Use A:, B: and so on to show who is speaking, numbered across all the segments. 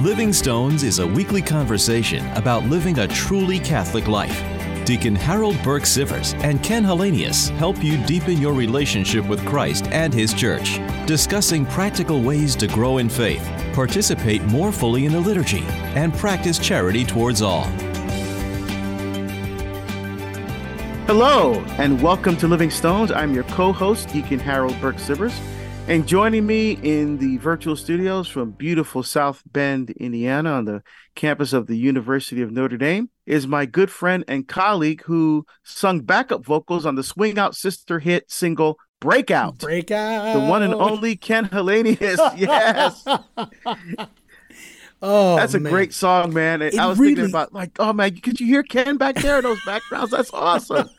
A: Living Stones is a weekly conversation about living a truly Catholic life. Deacon Harold Burke Sivers and Ken Hallenius help you deepen your relationship with Christ and His church, discussing practical ways to grow in faith, participate more fully in the liturgy, and practice charity towards all.
B: Hello, and welcome to Living Stones. I'm your co host, Deacon Harold Burke Sivers. And joining me in the virtual studios from beautiful South Bend, Indiana, on the campus of the University of Notre Dame, is my good friend and colleague who sung backup vocals on the Swing Out Sister hit single Breakout.
C: Breakout.
B: The one and only Ken Hallenius. Yes.
C: Oh,
B: That's a
C: man.
B: great song, man. And
C: It
B: I was
C: really-
B: thinking about like, oh man, could you hear Ken back there in those backgrounds? That's awesome.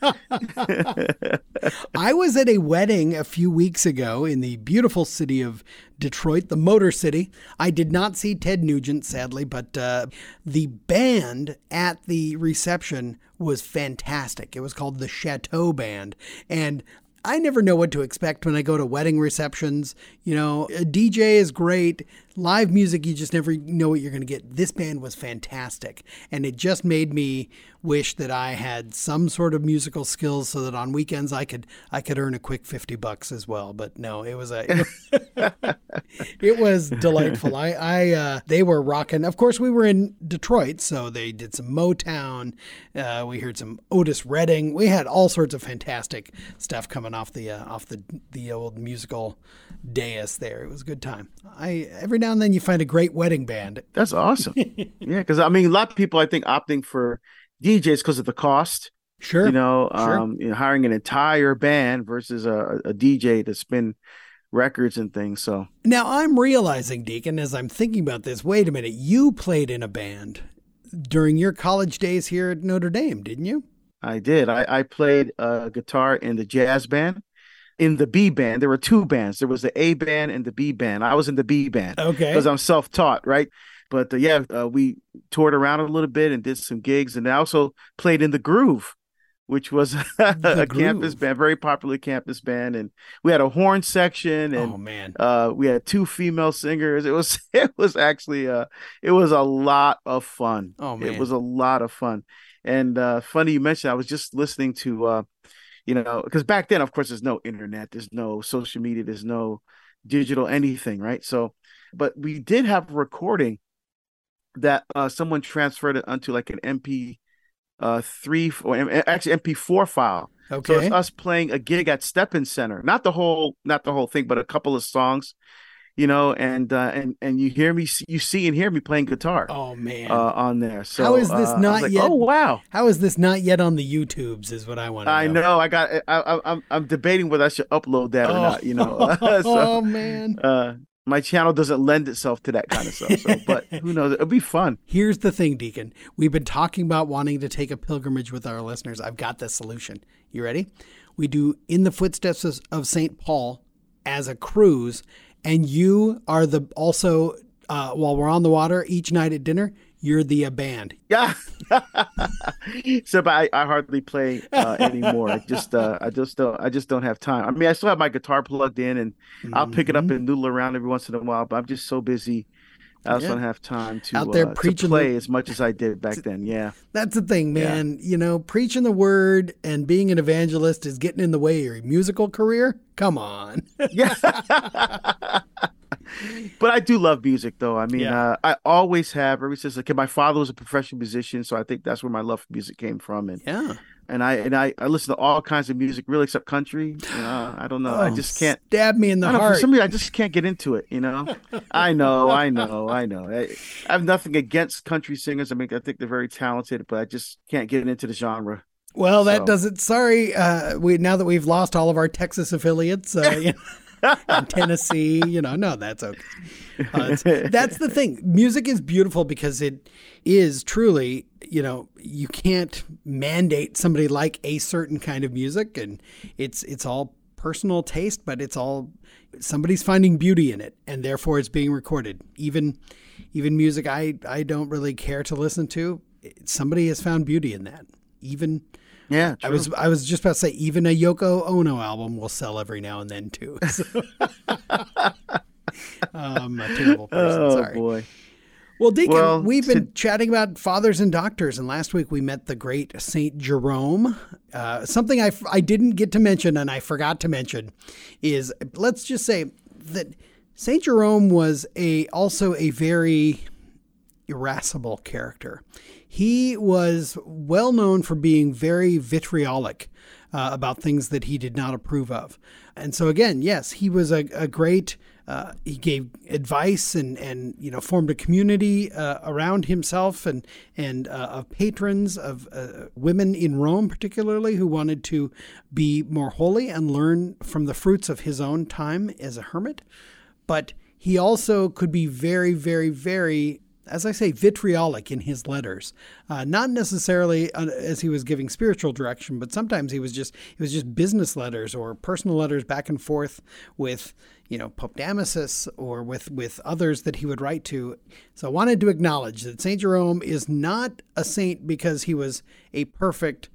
C: I was at a wedding a few weeks ago in the beautiful city of Detroit, the Motor City. I did not see Ted Nugent, sadly, but uh, the band at the reception was fantastic. It was called the Chateau Band. And I never know what to expect when I go to wedding receptions. You know, a DJ is great. Live music, you just never know what you're going to get. This band was fantastic. And it just made me wish that I had some sort of musical skills so that on weekends I could I could earn a quick 50 bucks as well. But no, it was a it was delightful. I I uh, they were rocking. Of course, we were in Detroit, so they did some Motown. Uh, we heard some Otis Redding. We had all sorts of fantastic stuff coming off the uh, off the the old musical dais there. It was a good time. I every now and then you find a great wedding band.
B: That's awesome. yeah, because I mean, a lot of people I think opting for DJs because of the cost.
C: Sure,
B: You know,
C: Sure.
B: um, you know, hiring an entire band versus a, a DJ to spin records and things. So
C: Now I'm realizing, Deacon, as I'm thinking about this, wait a minute, you played in a band during your college days here at Notre Dame, didn't you?
B: I did. I, I played uh, guitar in the jazz band. In the B band, there were two bands. There was the A band and the B band. I was in the B band
C: Okay.
B: because I'm self-taught, right? But uh, yeah, uh, we toured around a little bit and did some gigs, and I also played in the Groove, which was a campus band, very popular campus band, and we had a horn section, and
C: oh man.
B: uh, we had two female singers. It was it was actually uh, it was a lot of fun.
C: Oh man.
B: It was a lot of fun. And uh, funny you mentioned, I was just listening to, uh, you know, because back then, of course, there's no internet, there's no social media, there's no digital anything, right? So, but we did have a recording that uh, someone transferred it onto like an MP uh, three or actually MP4 file.
C: Okay.
B: So it's us playing a gig at Stepan Center, not the whole, not the whole thing, but a couple of songs, you know, and uh, and and you hear me, you see and hear me playing guitar
C: oh man.
B: uh, on there. So
C: How is this
B: uh,
C: not
B: like,
C: yet-
B: Oh wow!
C: How is this not yet on the YouTubes? Is what I want to
B: I know. I got. I, I, I'm I'm debating whether I should upload that or not. You know. so, oh
C: man.
B: uh, my channel doesn't lend itself to that kind of stuff. So, but who knows? It'll be fun.
C: Here's the thing, Deacon. We've been talking about wanting to take a pilgrimage with our listeners. I've got the solution. You ready? We do In the Footsteps of- of St. Paul as a cruise, and you are the also, uh, while we're on the water each night at dinner, you're the uh, band.
B: Yeah. so, but I, I hardly play uh, anymore. I just uh, I just don't I just don't have time. I mean, I still have my guitar plugged in, and I'll pick it
C: Mm-hmm.
B: up and noodle around every once in a while. But I'm just so busy. I also
C: Yeah.
B: don't have time to
C: Out there
B: uh, to play
C: the-
B: as much as I did back then. Yeah.
C: That's the thing, man. You know, preaching the word and being an evangelist is getting in the way of your musical career. Come on.
B: Yeah. but I do love music, though. I mean,
C: Yeah.
B: uh, I always have ever since like my father was a professional musician, so I think that's where my love for music came from. And
C: yeah.
B: And I and I, I listen to all kinds of music, really, except country. You know, I don't know. I
C: Oh,
B: just can't.
C: Stab me in the
B: I don't know, for some reason, I just can't get into it. You know, I know, I know, I know. I, I have nothing against country singers. I mean, I think they're very talented, but I just can't get into the genre.
C: Well, that
B: So-
C: doesn't. Sorry, uh, we now that we've lost all of our Texas affiliates, uh, you know, and Tennessee, you know, no, that's okay. Uh, that's the thing. Music is beautiful because it is truly, you know, you can't mandate somebody like a certain kind of music, and it's it's all personal taste, but it's all somebody's finding beauty in it, and therefore it's being recorded. Even even music I I don't really care to listen to, somebody has found beauty in that. Even
B: Yeah,
C: I was I was just about to say even a Yoko Ono album will sell every now and then too. So- um, a terrible person.
B: Oh
C: sorry.
B: boy.
C: Well, Deacon, well, we've been to... chatting about fathers and doctors, and last week we met the great Saint Jerome. Uh, something I, I didn't get to mention and I forgot to mention is let's just say that Saint Jerome was a also a very irascible character. He was well known for being very vitriolic uh, about things that he did not approve of. And so, again, yes, he was a, a great uh, he gave advice and, and you know formed a community uh, around himself and and uh, of patrons of uh, women in Rome particularly who wanted to be more holy and learn from the fruits of his own time as a hermit. But he also could be very very very as I say, vitriolic in his letters. Uh, not necessarily uh, as he was giving spiritual direction, but sometimes he was just it was just business letters or personal letters back and forth with you know Pope Damasus or with with others that he would write to. So I wanted to acknowledge that Saint Jerome is not a saint because he was a perfect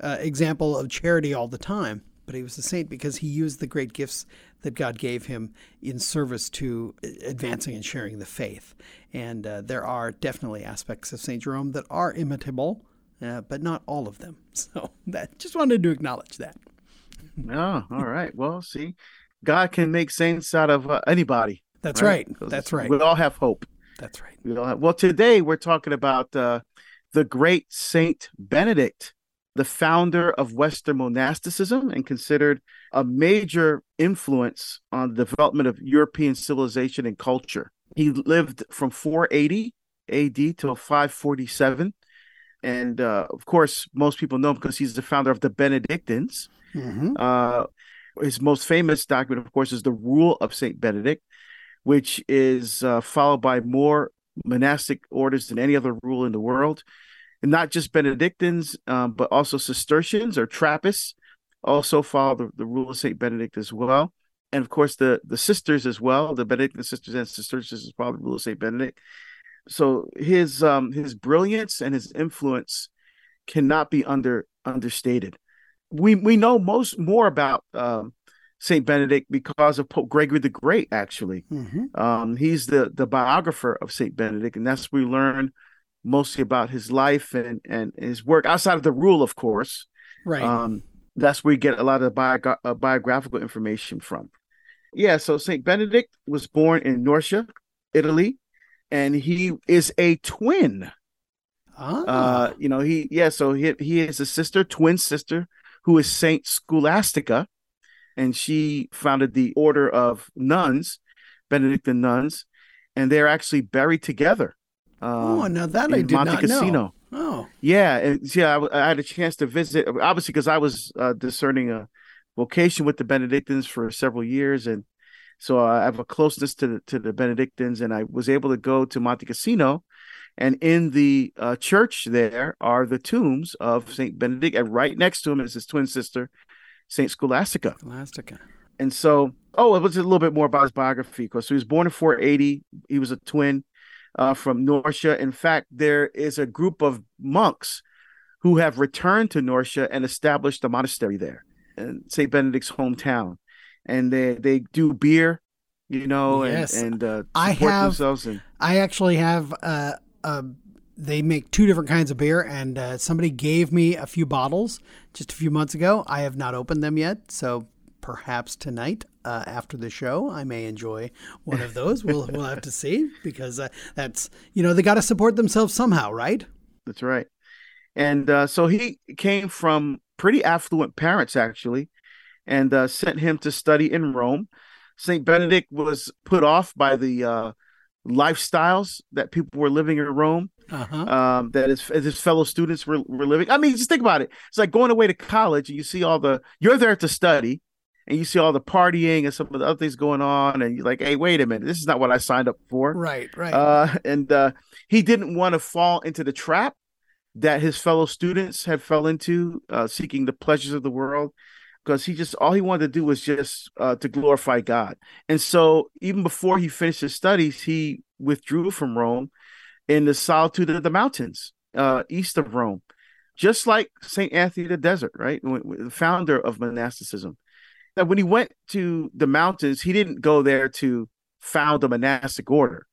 C: uh, example of charity all the time but he was a saint because he used the great gifts that God gave him in service to advancing and sharing the faith. And uh, there are definitely aspects of St. Jerome that are imitable, uh, but not all of them. So that just wanted to acknowledge that.
B: Oh, all right. Well, see, God can make saints out of uh, anybody.
C: That's right. right. That's right.
B: We all have hope.
C: That's right.
B: We all have, well, today we're talking about uh, the great Saint Benedict the founder of Western monasticism and considered a major influence on the development of European civilization and culture. He lived from 480 AD till 547. And uh, of course, most people know him because he's the founder of the Benedictines. Mm-hmm. Uh, his most famous document, of course, is the Rule of St. Benedict, which is uh, followed by more monastic orders than any other rule in the world not just Benedictines, um, but also Cistercians or Trappists also follow the, the rule of Saint Benedict as well, and of course the the sisters as well. The Benedictine sisters and Cistercians follow the rule of Saint Benedict. So his um his brilliance and his influence cannot be under understated. We we know most more about um, Saint Benedict because of Pope Gregory the Great. Actually, mm-hmm. um, he's the the biographer of Saint Benedict, and that's we learn mostly about his life and and his work outside of the rule, of course.
C: Right.
B: Um, that's where you get a lot of bio- uh, biographical information from. Yeah. So Saint Benedict was born in Norcia, Italy, and he is a twin. Ah. Uh, you know, he yeah. So he he has a sister, twin sister, who is Saint Scholastica, and she founded the order of nuns, Benedictine nuns, and they're actually buried together
C: oh, um, now that I did Monte not Cassino. know. Oh,
B: yeah, and yeah, I, I, had a chance to visit. Obviously, because I was uh, discerning a vocation with the Benedictines for several years, and so I have a closeness to the, to the Benedictines, and I was able to go to Monte Cassino, and in the uh, church there are the tombs of Saint Benedict, and right next to him is his twin sister, Saint Scholastica.
C: Scholastica.
B: And so, oh, it was a little bit more about his biography. Because so he was born in 480. He was a twin uh, from Norcia. In fact, there is a group of monks who have returned to Norcia and established a monastery there in St. Benedict's hometown. And they, they do beer, you know, yes. and, and uh,
C: I have, and... I actually have, uh, uh, they make two different kinds of beer, and uh, somebody gave me a few bottles just a few months ago. I have not opened them yet, so perhaps tonight uh, after the show I may enjoy one of those. We'll we'll have to see because uh, that's you know they got to support themselves somehow, right?
B: That's right. And uh, so he came from pretty affluent parents actually, and uh, sent him to study in Rome. Saint Benedict was put off by the uh, lifestyles that people were living in Rome. Uh-huh. Um, that his, his fellow students were, were living. I mean, just think about it. It's like going away to college and you see all the, you're there to study, and you see all the partying and some of the other things going on, and you're like, hey, wait a minute, this is not what I signed up for.
C: Right, right.
B: Uh, and uh, he didn't want to fall into the trap that his fellow students had fell into, uh, seeking the pleasures of the world, because he just all he wanted to do was just uh, to glorify God. And so, even before he finished his studies, he withdrew from Rome in the solitude of the mountains uh, east of Rome, just like Saint Anthony the Desert, right, the founder of monasticism that when he went to the mountains, he didn't go there to found a monastic order.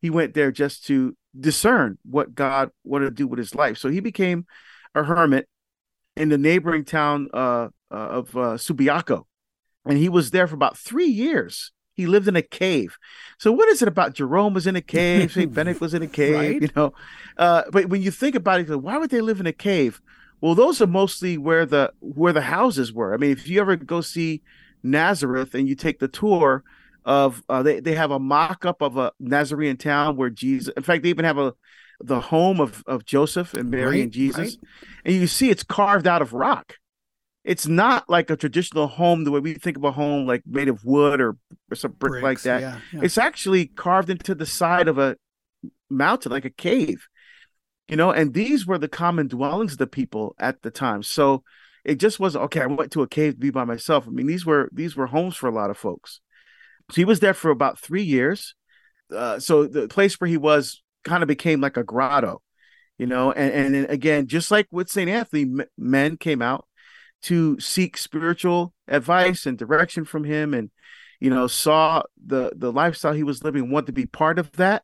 B: he went there just to discern what God wanted to do with his life. So he became a hermit in the neighboring town uh, uh, of uh, Subiaco, and he was there for about three years. He lived in a cave. So what is it about Jerome was in a cave, Saint Benedict was in a cave, right? you know? Uh, but when you think about it, why would they live in a cave? Well, those are mostly where the where the houses were. I mean, if you ever go see Nazareth and you take the tour of uh, they they have a mock up of a Nazarene town where Jesus. In fact, they even have a the home of of Joseph and Mary right, and Jesus, right. and you see it's carved out of rock. It's not like a traditional home the way we think of a home, like made of wood or, or some brick Bricks, like that. Yeah, yeah. It's actually carved into the side of a mountain, like a cave you know and these were the common dwellings of the people at the time. So it just wasn't okay i went to a cave to be by myself. I mean these were these were homes for a lot of folks. So he was there for about three years. Uh, so the place where he was kind of became like a grotto you know and and again just like with st anthony men came out to seek spiritual advice and direction from him and you know saw the the lifestyle he was living wanted to be part of that.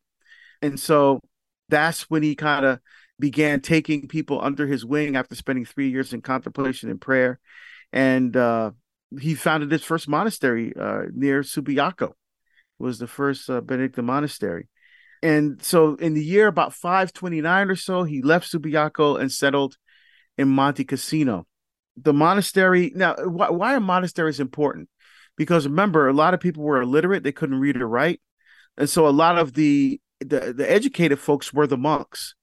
B: And so that's when he kind of began taking people under his wing after spending three years in contemplation and prayer. And uh, he founded his first monastery uh, near Subiaco. It was the first uh, Benedictine monastery. And so in the year about 529 or so, he left Subiaco and settled in Monte Cassino. The monastery, now, why, why are monasteries important? Because remember, a lot of people were illiterate, they couldn't read or write. And so a lot of the the the educated folks were the monks,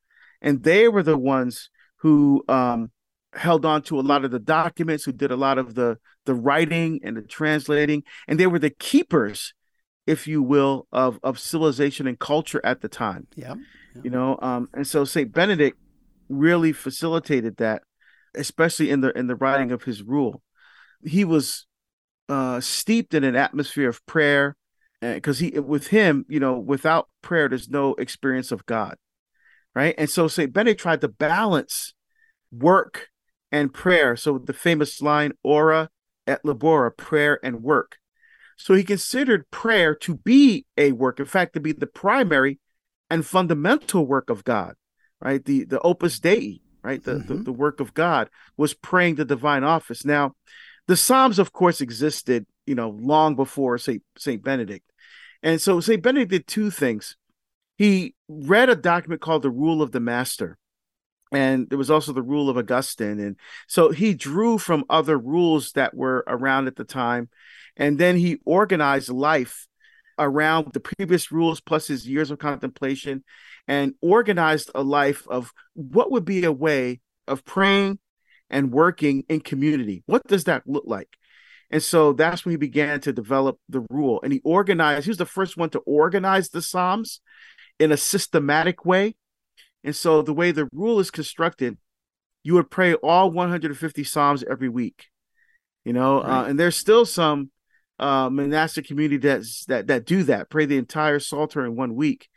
B: and they were the ones who um, held on to a lot of the documents, who did a lot of the the writing and the translating, and they were the keepers, if you will, of of civilization and culture at the time.
C: Yeah,
B: yeah. you know, um, and so Saint Benedict really facilitated that, especially in the in the writing of his rule. He was uh, steeped in an atmosphere of prayer because he with him you know without prayer there's no experience of god right? And so saint benedict tried to balance work and prayer. So the famous line ora et labora prayer and work. So he considered prayer to be a work in fact to be the primary and fundamental work of god right? The the opus dei right? The, mm-hmm. the, the work of god was praying the divine office. Now the psalms of course existed you know long before saint saint benedict and so St. Benedict did two things. He read a document called the Rule of the Master. And there was also the rule of Augustine. And so he drew from other rules that were around at the time. And then he organized life around the previous rules plus his years of contemplation and organized a life of what would be a way of praying and working in community. What does that look like? And so that's when he began to develop the rule. And he organized, he was the first one to organize the Psalms in a systematic way. And so the way the rule is constructed, you would pray all 150 Psalms every week. You know, uh, right. uh, and there's still some uh, monastic community that's, that that do that, pray the entire Psalter in one week.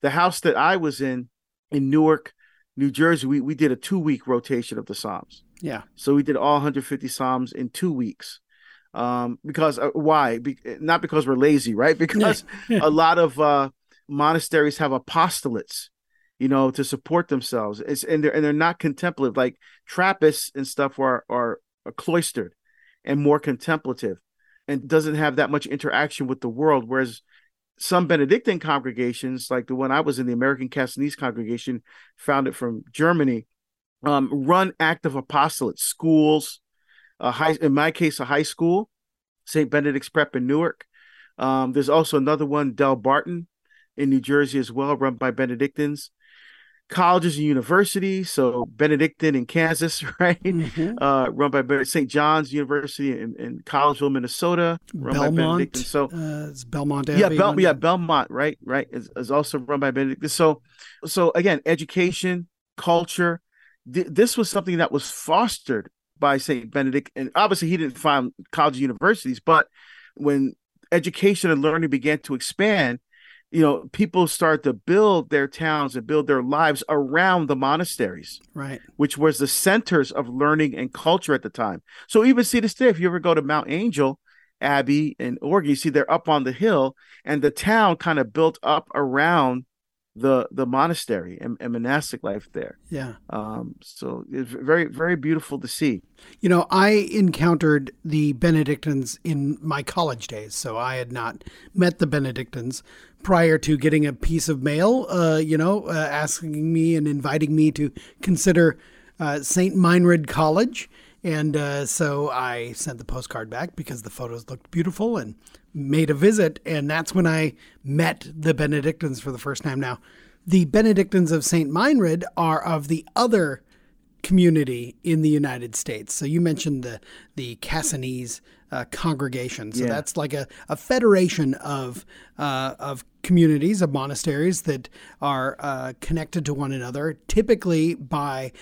B: The house that I was in in Newark, New Jersey, we, we did a two week rotation of the Psalms.
C: Yeah.
B: So we did all 150 Psalms in two weeks um, because uh, why? Be- not because we're lazy, right? Because a lot of uh, monasteries have apostolates, you know, to support themselves. It's and they're and they're not contemplative. Like Trappists and stuff are, are are cloistered and more contemplative, and doesn't have that much interaction with the world. Whereas some Benedictine congregations, like the one I was in, the American Cassinese congregation, founded from Germany, um, run active apostolates, schools, a high, in my case, a high school, St. Benedict's Prep in Newark. Um, there's also another one, Delbarton, in New Jersey as well, run by Benedictines. Colleges and universities, so Benedictine in Kansas, right? Mm-hmm. Uh, run by St. John's University in, in Collegeville, Minnesota, run
C: Belmont, by Benedictine. So uh, it's Belmont Abbey.
B: Yeah, Bel- yeah, Belmont, right, right, is, is also run by Benedictine. So, so again, education, culture. Th- this was something that was fostered by St. Benedict. And obviously, he didn't found college universities, but when education and learning began to expand, you know, people started to build their towns and build their lives around the monasteries,
C: right?
B: Which was the centers of learning and culture at the time. So even see this day, if you ever go to Mount Angel Abbey in Oregon, you see they're up on the hill, and the town kind of built up around the the monastery and, and monastic life there.
C: Yeah.
B: Um, so it's very very beautiful to see.
C: You know, I encountered the Benedictines in my college days, so I had not met the Benedictines prior to getting a piece of mail. Uh, you know, uh, asking me and inviting me to consider uh, Saint Meinrad College. And uh, so I sent the postcard back because the photos looked beautiful and made a visit. And that's when I met the Benedictines for the first time. Now, the Benedictines of St. Meinrad are of the other community in the United States. So you mentioned the, the Cassinese uh, congregation. So yeah. that's like a, a federation of uh, of communities of monasteries that are uh, connected to one another, typically by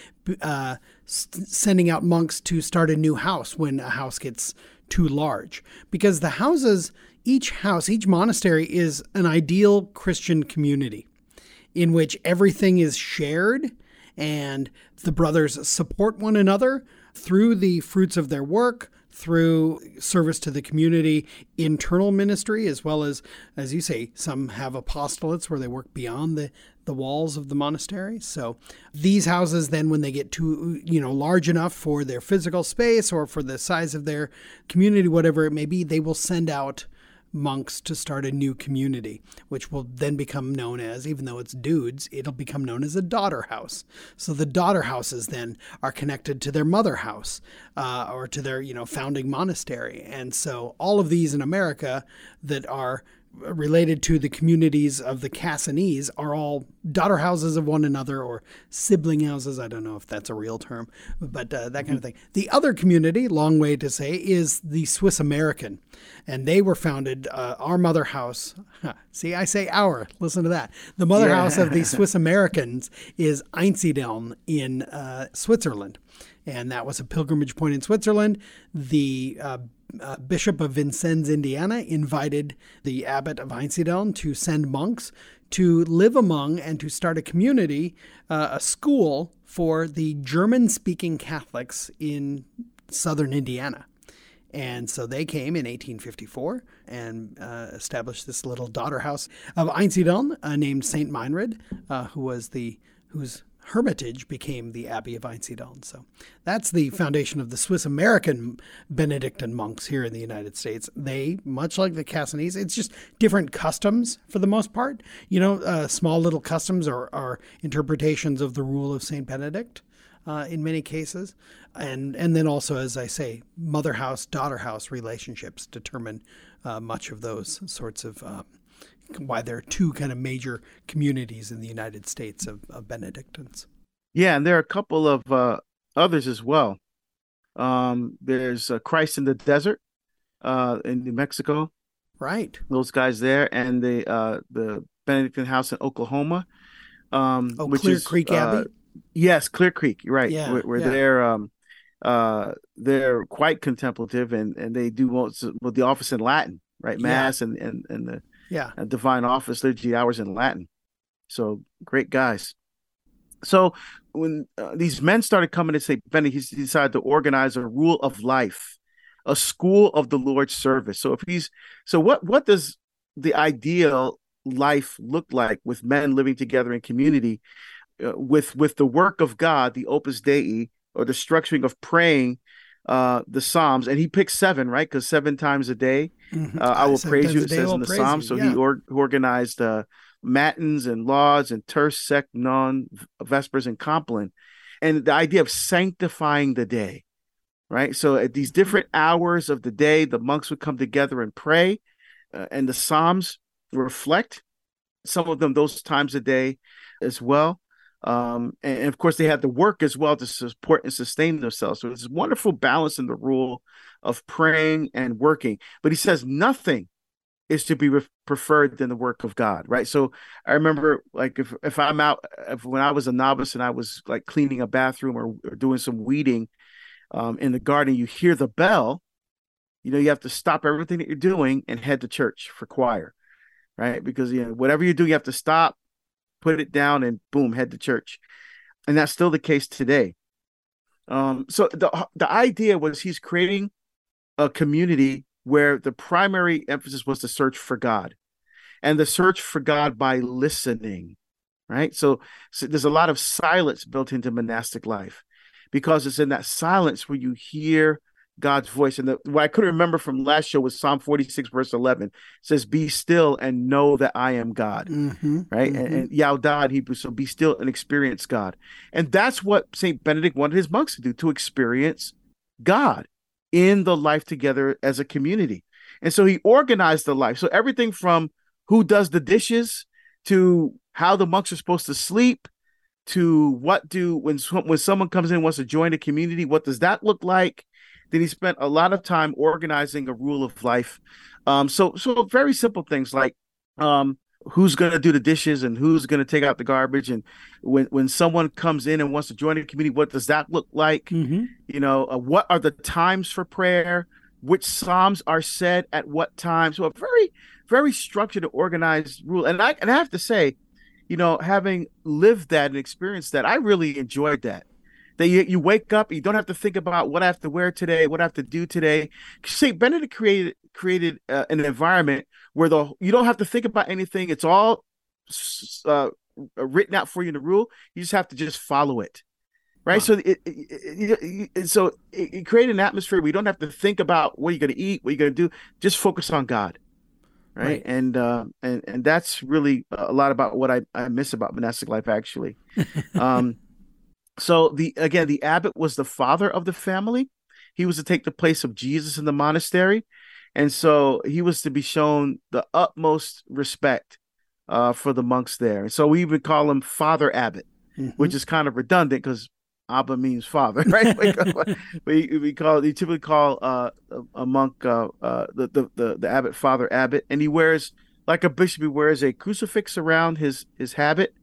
C: sending out monks to start a new house when a house gets too large. Because the houses, each house, each monastery is an ideal Christian community in which everything is shared and the brothers support one another through the fruits of their work, through service to the community, internal ministry, as well as, as you say, some have apostolates where they work beyond the, the walls of the monastery. So these houses, then, when they get too, you know, large enough for their physical space or for the size of their community, whatever it may be, they will send out monks to start a new community, which will then become known as, even though it's dudes, it'll become known as a daughter house. So the daughter houses then are connected to their mother house uh, or to their, you know, founding monastery. And so all of these in America that are related to the communities of the Cassinese are all daughter houses of one another or sibling houses. I don't know if that's a real term, but uh, that kind of thing. The other community, long way to say, is the Swiss American. And they were founded, uh, our mother house. See, I say our, listen to that. The mother yeah. house of the Swiss Americans is Einsiedeln in uh, Switzerland and that was a pilgrimage point in Switzerland. The uh, uh, Bishop of Vincennes, Indiana, invited the abbot of Einsiedeln to send monks to live among and to start a community, uh, a school for the German speaking Catholics in southern Indiana. And so they came in 1854 and uh, established this little daughter house of Einsiedeln uh, named Saint Meinrad, uh, who was the whose hermitage became the Abbey of Einsiedeln. So that's the foundation of the Swiss American Benedictine monks here in the United States. They, much like the Cassinese, it's just different customs for the most part. You know, uh, small little customs or, or interpretations of the rule of Saint Benedict. Uh, in many cases, and and then also, as I say, mother house daughter house relationships determine uh, much of those sorts of um, why there are two kind of major communities in the United States of, of Benedictines.
B: Yeah, and there are a couple of uh, others as well. Um, there's uh, Christ in the Desert uh, in New Mexico.
C: Right.
B: Those guys there, and the uh, the Benedictine House in Oklahoma.
C: Um, oh, which Clear is, Creek Abbey. Uh,
B: yes, Clear Creek. Right. Yeah. Where, where yeah. they're um, uh, they're quite contemplative, and and they do most well, the office in Latin, right? Mass yeah. and and and the
C: yeah.
B: A divine office, liturgy hours in Latin. So great guys. So when uh, these men started coming to say Benny, he decided to organize a rule of life, a school of the Lord's service. So if he's so, what what does the ideal life look like with men living together in community, uh, with with the work of God, the Opus Dei, or the structuring of praying uh, the Psalms, and he picked seven, right? Because seven times a day, mm-hmm. uh, I will praise you. It says in the Psalms. So yeah. he or- organized uh, matins and lauds and terce, sext, non, vespers, and compline, and the idea of sanctifying the day, right? So at these different hours of the day, the monks would come together and pray, uh, and the Psalms reflect some of them those times a day as well. Um, and, and, of course, they had to work as well to support and sustain themselves. So it's a wonderful balance in the rule of praying and working. But he says nothing is to be re- preferred than the work of God, right? So I remember, like, if if I'm out, if when I was a novice and I was like cleaning a bathroom or, or doing some weeding um, in the garden, you hear the bell. You know, you have to stop everything that you're doing and head to church for choir, right? Because you know whatever you do, you have to stop, put it down, and boom, head to church. And that's still the case today. Um, so the the idea was he's creating a community where the primary emphasis was to search for God, and the search for God by listening, right? So, so there's a lot of silence built into monastic life because it's in that silence where you hear God's voice. And the, what I couldn't remember from last show was Psalm 46, verse 11. It says, Be still and know that I am God. Mm-hmm, right. Mm-hmm. And, and Yaudad Hebrew. So be still and experience God. And that's what St. Benedict wanted his monks to do to experience God in the life together as a community. And so he organized the life. So everything from who does the dishes to how the monks are supposed to sleep to what do when when someone comes in wants to join a community what does that look like then he spent a lot of time organizing a rule of life. Um, so so very simple things like um, who's going to do the dishes and who's going to take out the garbage? And when when someone comes in and wants to join a community what does that look like? Mm-hmm. you know uh, what are the times for prayer? Which psalms are said at what time? So a very very structured and organized rule. And i and i have to say you know, having lived that and experienced that, I really enjoyed that. That you, you wake up, you don't have to think about what I have to wear today, what I have to do today. Saint Benedict created created uh, an environment where the you don't have to think about anything. It's all uh, written out for you in the rule. You just have to just follow it, right? Wow. So it, it, it, so it, created an atmosphere where you don't have to think about what you're going to eat, what you're going to do. Just focus on God right? right. And uh, and and that's really a lot about what I, I miss about monastic life actually. um, so the again the abbot was the father of the family. He was to take the place of Jesus in the monastery, and so he was to be shown the utmost respect uh, for the monks there. And so we even call him Father Abbot, mm-hmm. which is kind of redundant because Abba means father, right? we, we call we typically call uh, a, a monk uh, uh, the, the, the the abbot father abbot, and he wears like a bishop. He wears a crucifix around his his habit,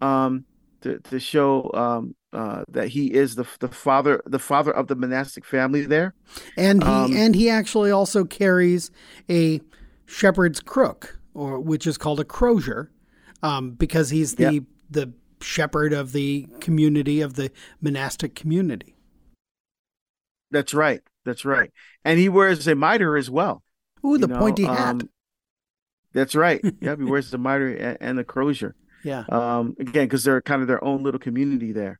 B: um, to to show um uh, that he is the the father the father of the monastic family there,
C: and he um, and he actually also carries a shepherd's crook, or which is called a crozier, um, because he's the yep. the shepherd of the community of the monastic community.
B: That's right. That's right. And he wears a mitre as well.
C: Ooh, the know, pointy hat. Um,
B: that's right. Yeah, he wears the mitre and, and the crozier.
C: Yeah.
B: Um, again, because they're kind of their own little community there.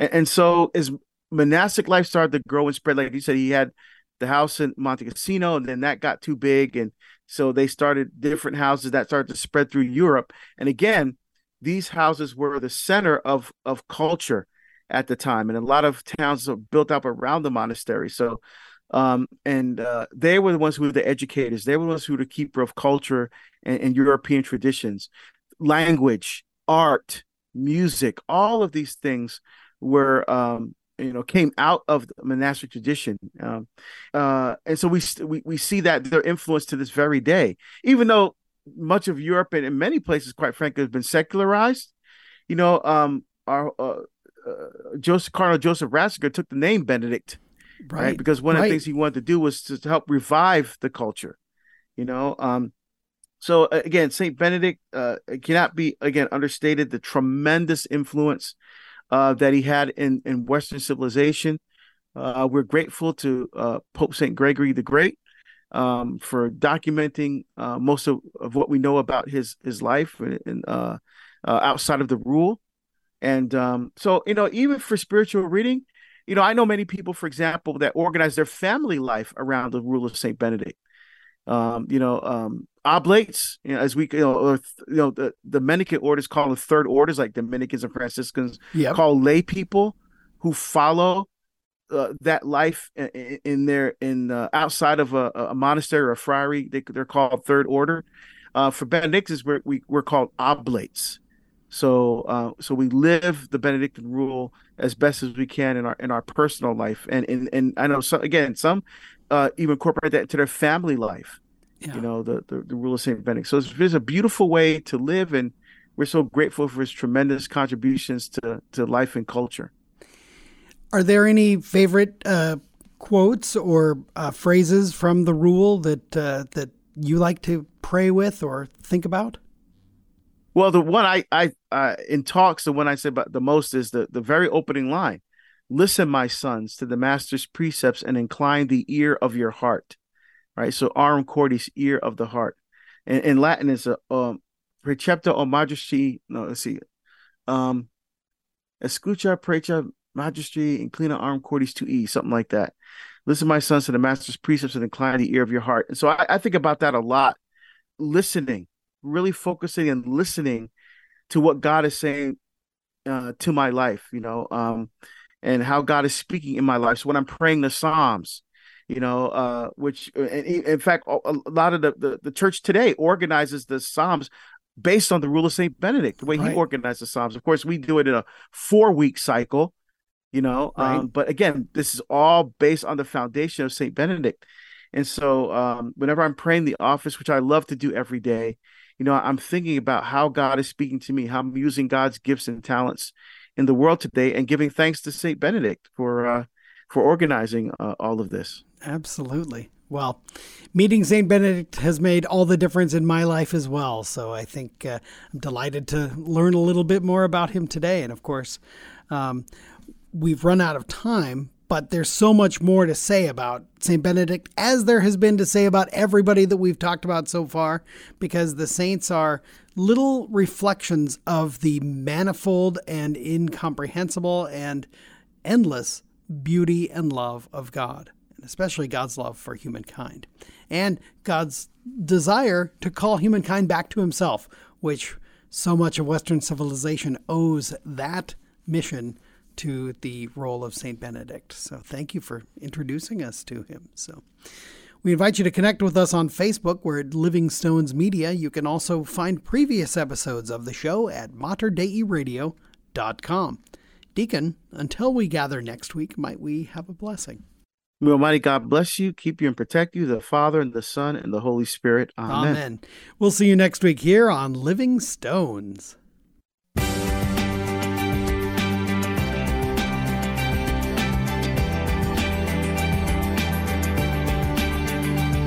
B: And, and, so as monastic life started to grow and spread, like you said, he had the house in Monte Cassino, and then that got too big. And so they started different houses that started to spread through Europe. And again, these houses were the center of of culture at the time, and a lot of towns were built up around the monastery. So, um, and uh, they were the ones who were the educators. They were the ones who were the keeper of culture and, and European traditions, language, art, music. All of these things were um, you know came out of the monastic tradition um, uh, and so we, we we see that their influence to this very day even though much of Europe and in many places, quite frankly, has been secularized. You know, um, our uh, uh, Joseph Cardinal Joseph Ratzinger took the name Benedict, right? right? Because one right. of the things he wanted to do was to, to help revive the culture. You know, um, so again, Saint Benedict uh, cannot be again understated. The tremendous influence uh, that he had in in Western civilization. Uh, we're grateful to uh, Pope Saint Gregory the Great um, for documenting uh, most of, of what we know about his his life and, uh, uh, outside of the rule. And um, so, you know, even for spiritual reading, you know, I know many people, for example, that organize their family life around the rule of Saint Benedict. Um, you know, um, oblates, you know, as we, you know, or, you know, the, the Dominican orders called the third orders, like Dominicans and Franciscans, yep. call lay people who follow uh, that life in, in their in uh, outside of a, a, monastery or a friary. They, they're called third order. Uh, for Benedictines, we're, we, we're called oblates. So uh, so we live the Benedictine rule as best as we can in our in our personal life, and and, and I know so again some uh, even incorporate that into their family life. Yeah. You know the, the, the rule of Saint Benedict. So it's, it's a beautiful way to live, and we're so grateful for his tremendous contributions to to life and culture.
C: Are there any favorite uh, quotes or uh, phrases from the rule that uh, that you like to pray with or think about?
B: Well, the one I I uh, in talks, the one I say about the most is the the very opening line: "Listen, my sons, to the master's precepts, and incline the ear of your heart." Right. So, aurum cordis, ear of the heart. And in Latin, is a um, precepta o majesty. No, let's see. um, escucha, precha, magistri, inclina arm cordis to e, something like that. Listen, my sons, to the master's precepts and incline the ear of your heart. And so I, I think about that a lot. Listening, really focusing and listening to what God is saying uh, to my life, you know, um, and how God is speaking in my life. So when I'm praying the Psalms, you know, uh, which uh, in fact, a lot of the, the, the church today organizes the Psalms based on the rule of Saint Benedict, the way right. he organized the Psalms. Of course, we do it in a four week cycle, you know, right. um, but again, this is all based on the foundation of Saint Benedict. And so, um, whenever I'm praying the office, which I love to do every day, you know, I'm thinking about how God is speaking to me, how I'm using God's gifts and talents in the world today, and giving thanks to Saint Benedict for uh, for organizing uh, all of this.
C: Absolutely. Well, meeting St. Benedict has made all the difference in my life as well. So I think uh, I'm delighted to learn a little bit more about him today. And of course, um, we've run out of time, but there's so much more to say about St. Benedict, as there has been to say about everybody that we've talked about so far, because the saints are little reflections of the manifold and incomprehensible and endless beauty and love of God, especially God's love for humankind, and God's desire to call humankind back to Himself, which so much of Western civilization owes that mission to the role of St. Benedict. So thank you for introducing us to him. So we invite you to connect with us on Facebook. We're at Living Stones Media. You can also find previous episodes of the show at materdeiradio.com. Deacon, until we gather next week, might we have a blessing?
B: May Almighty God bless you, keep you, and protect you, the Father, and the Son, and the Holy Spirit. Amen.
C: Amen. We'll see you next week here on Living Stones.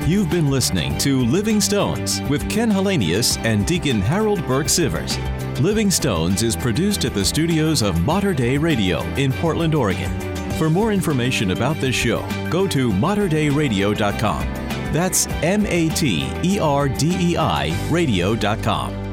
A: You've been listening to Living Stones with Ken Hallenius and Deacon Harold Burke Sivers. Living Stones is produced at the studios of Mater Dei Radio in Portland, Oregon. For more information about this show, go to materdeiradio.com. That's M A T E R D E I radio.com.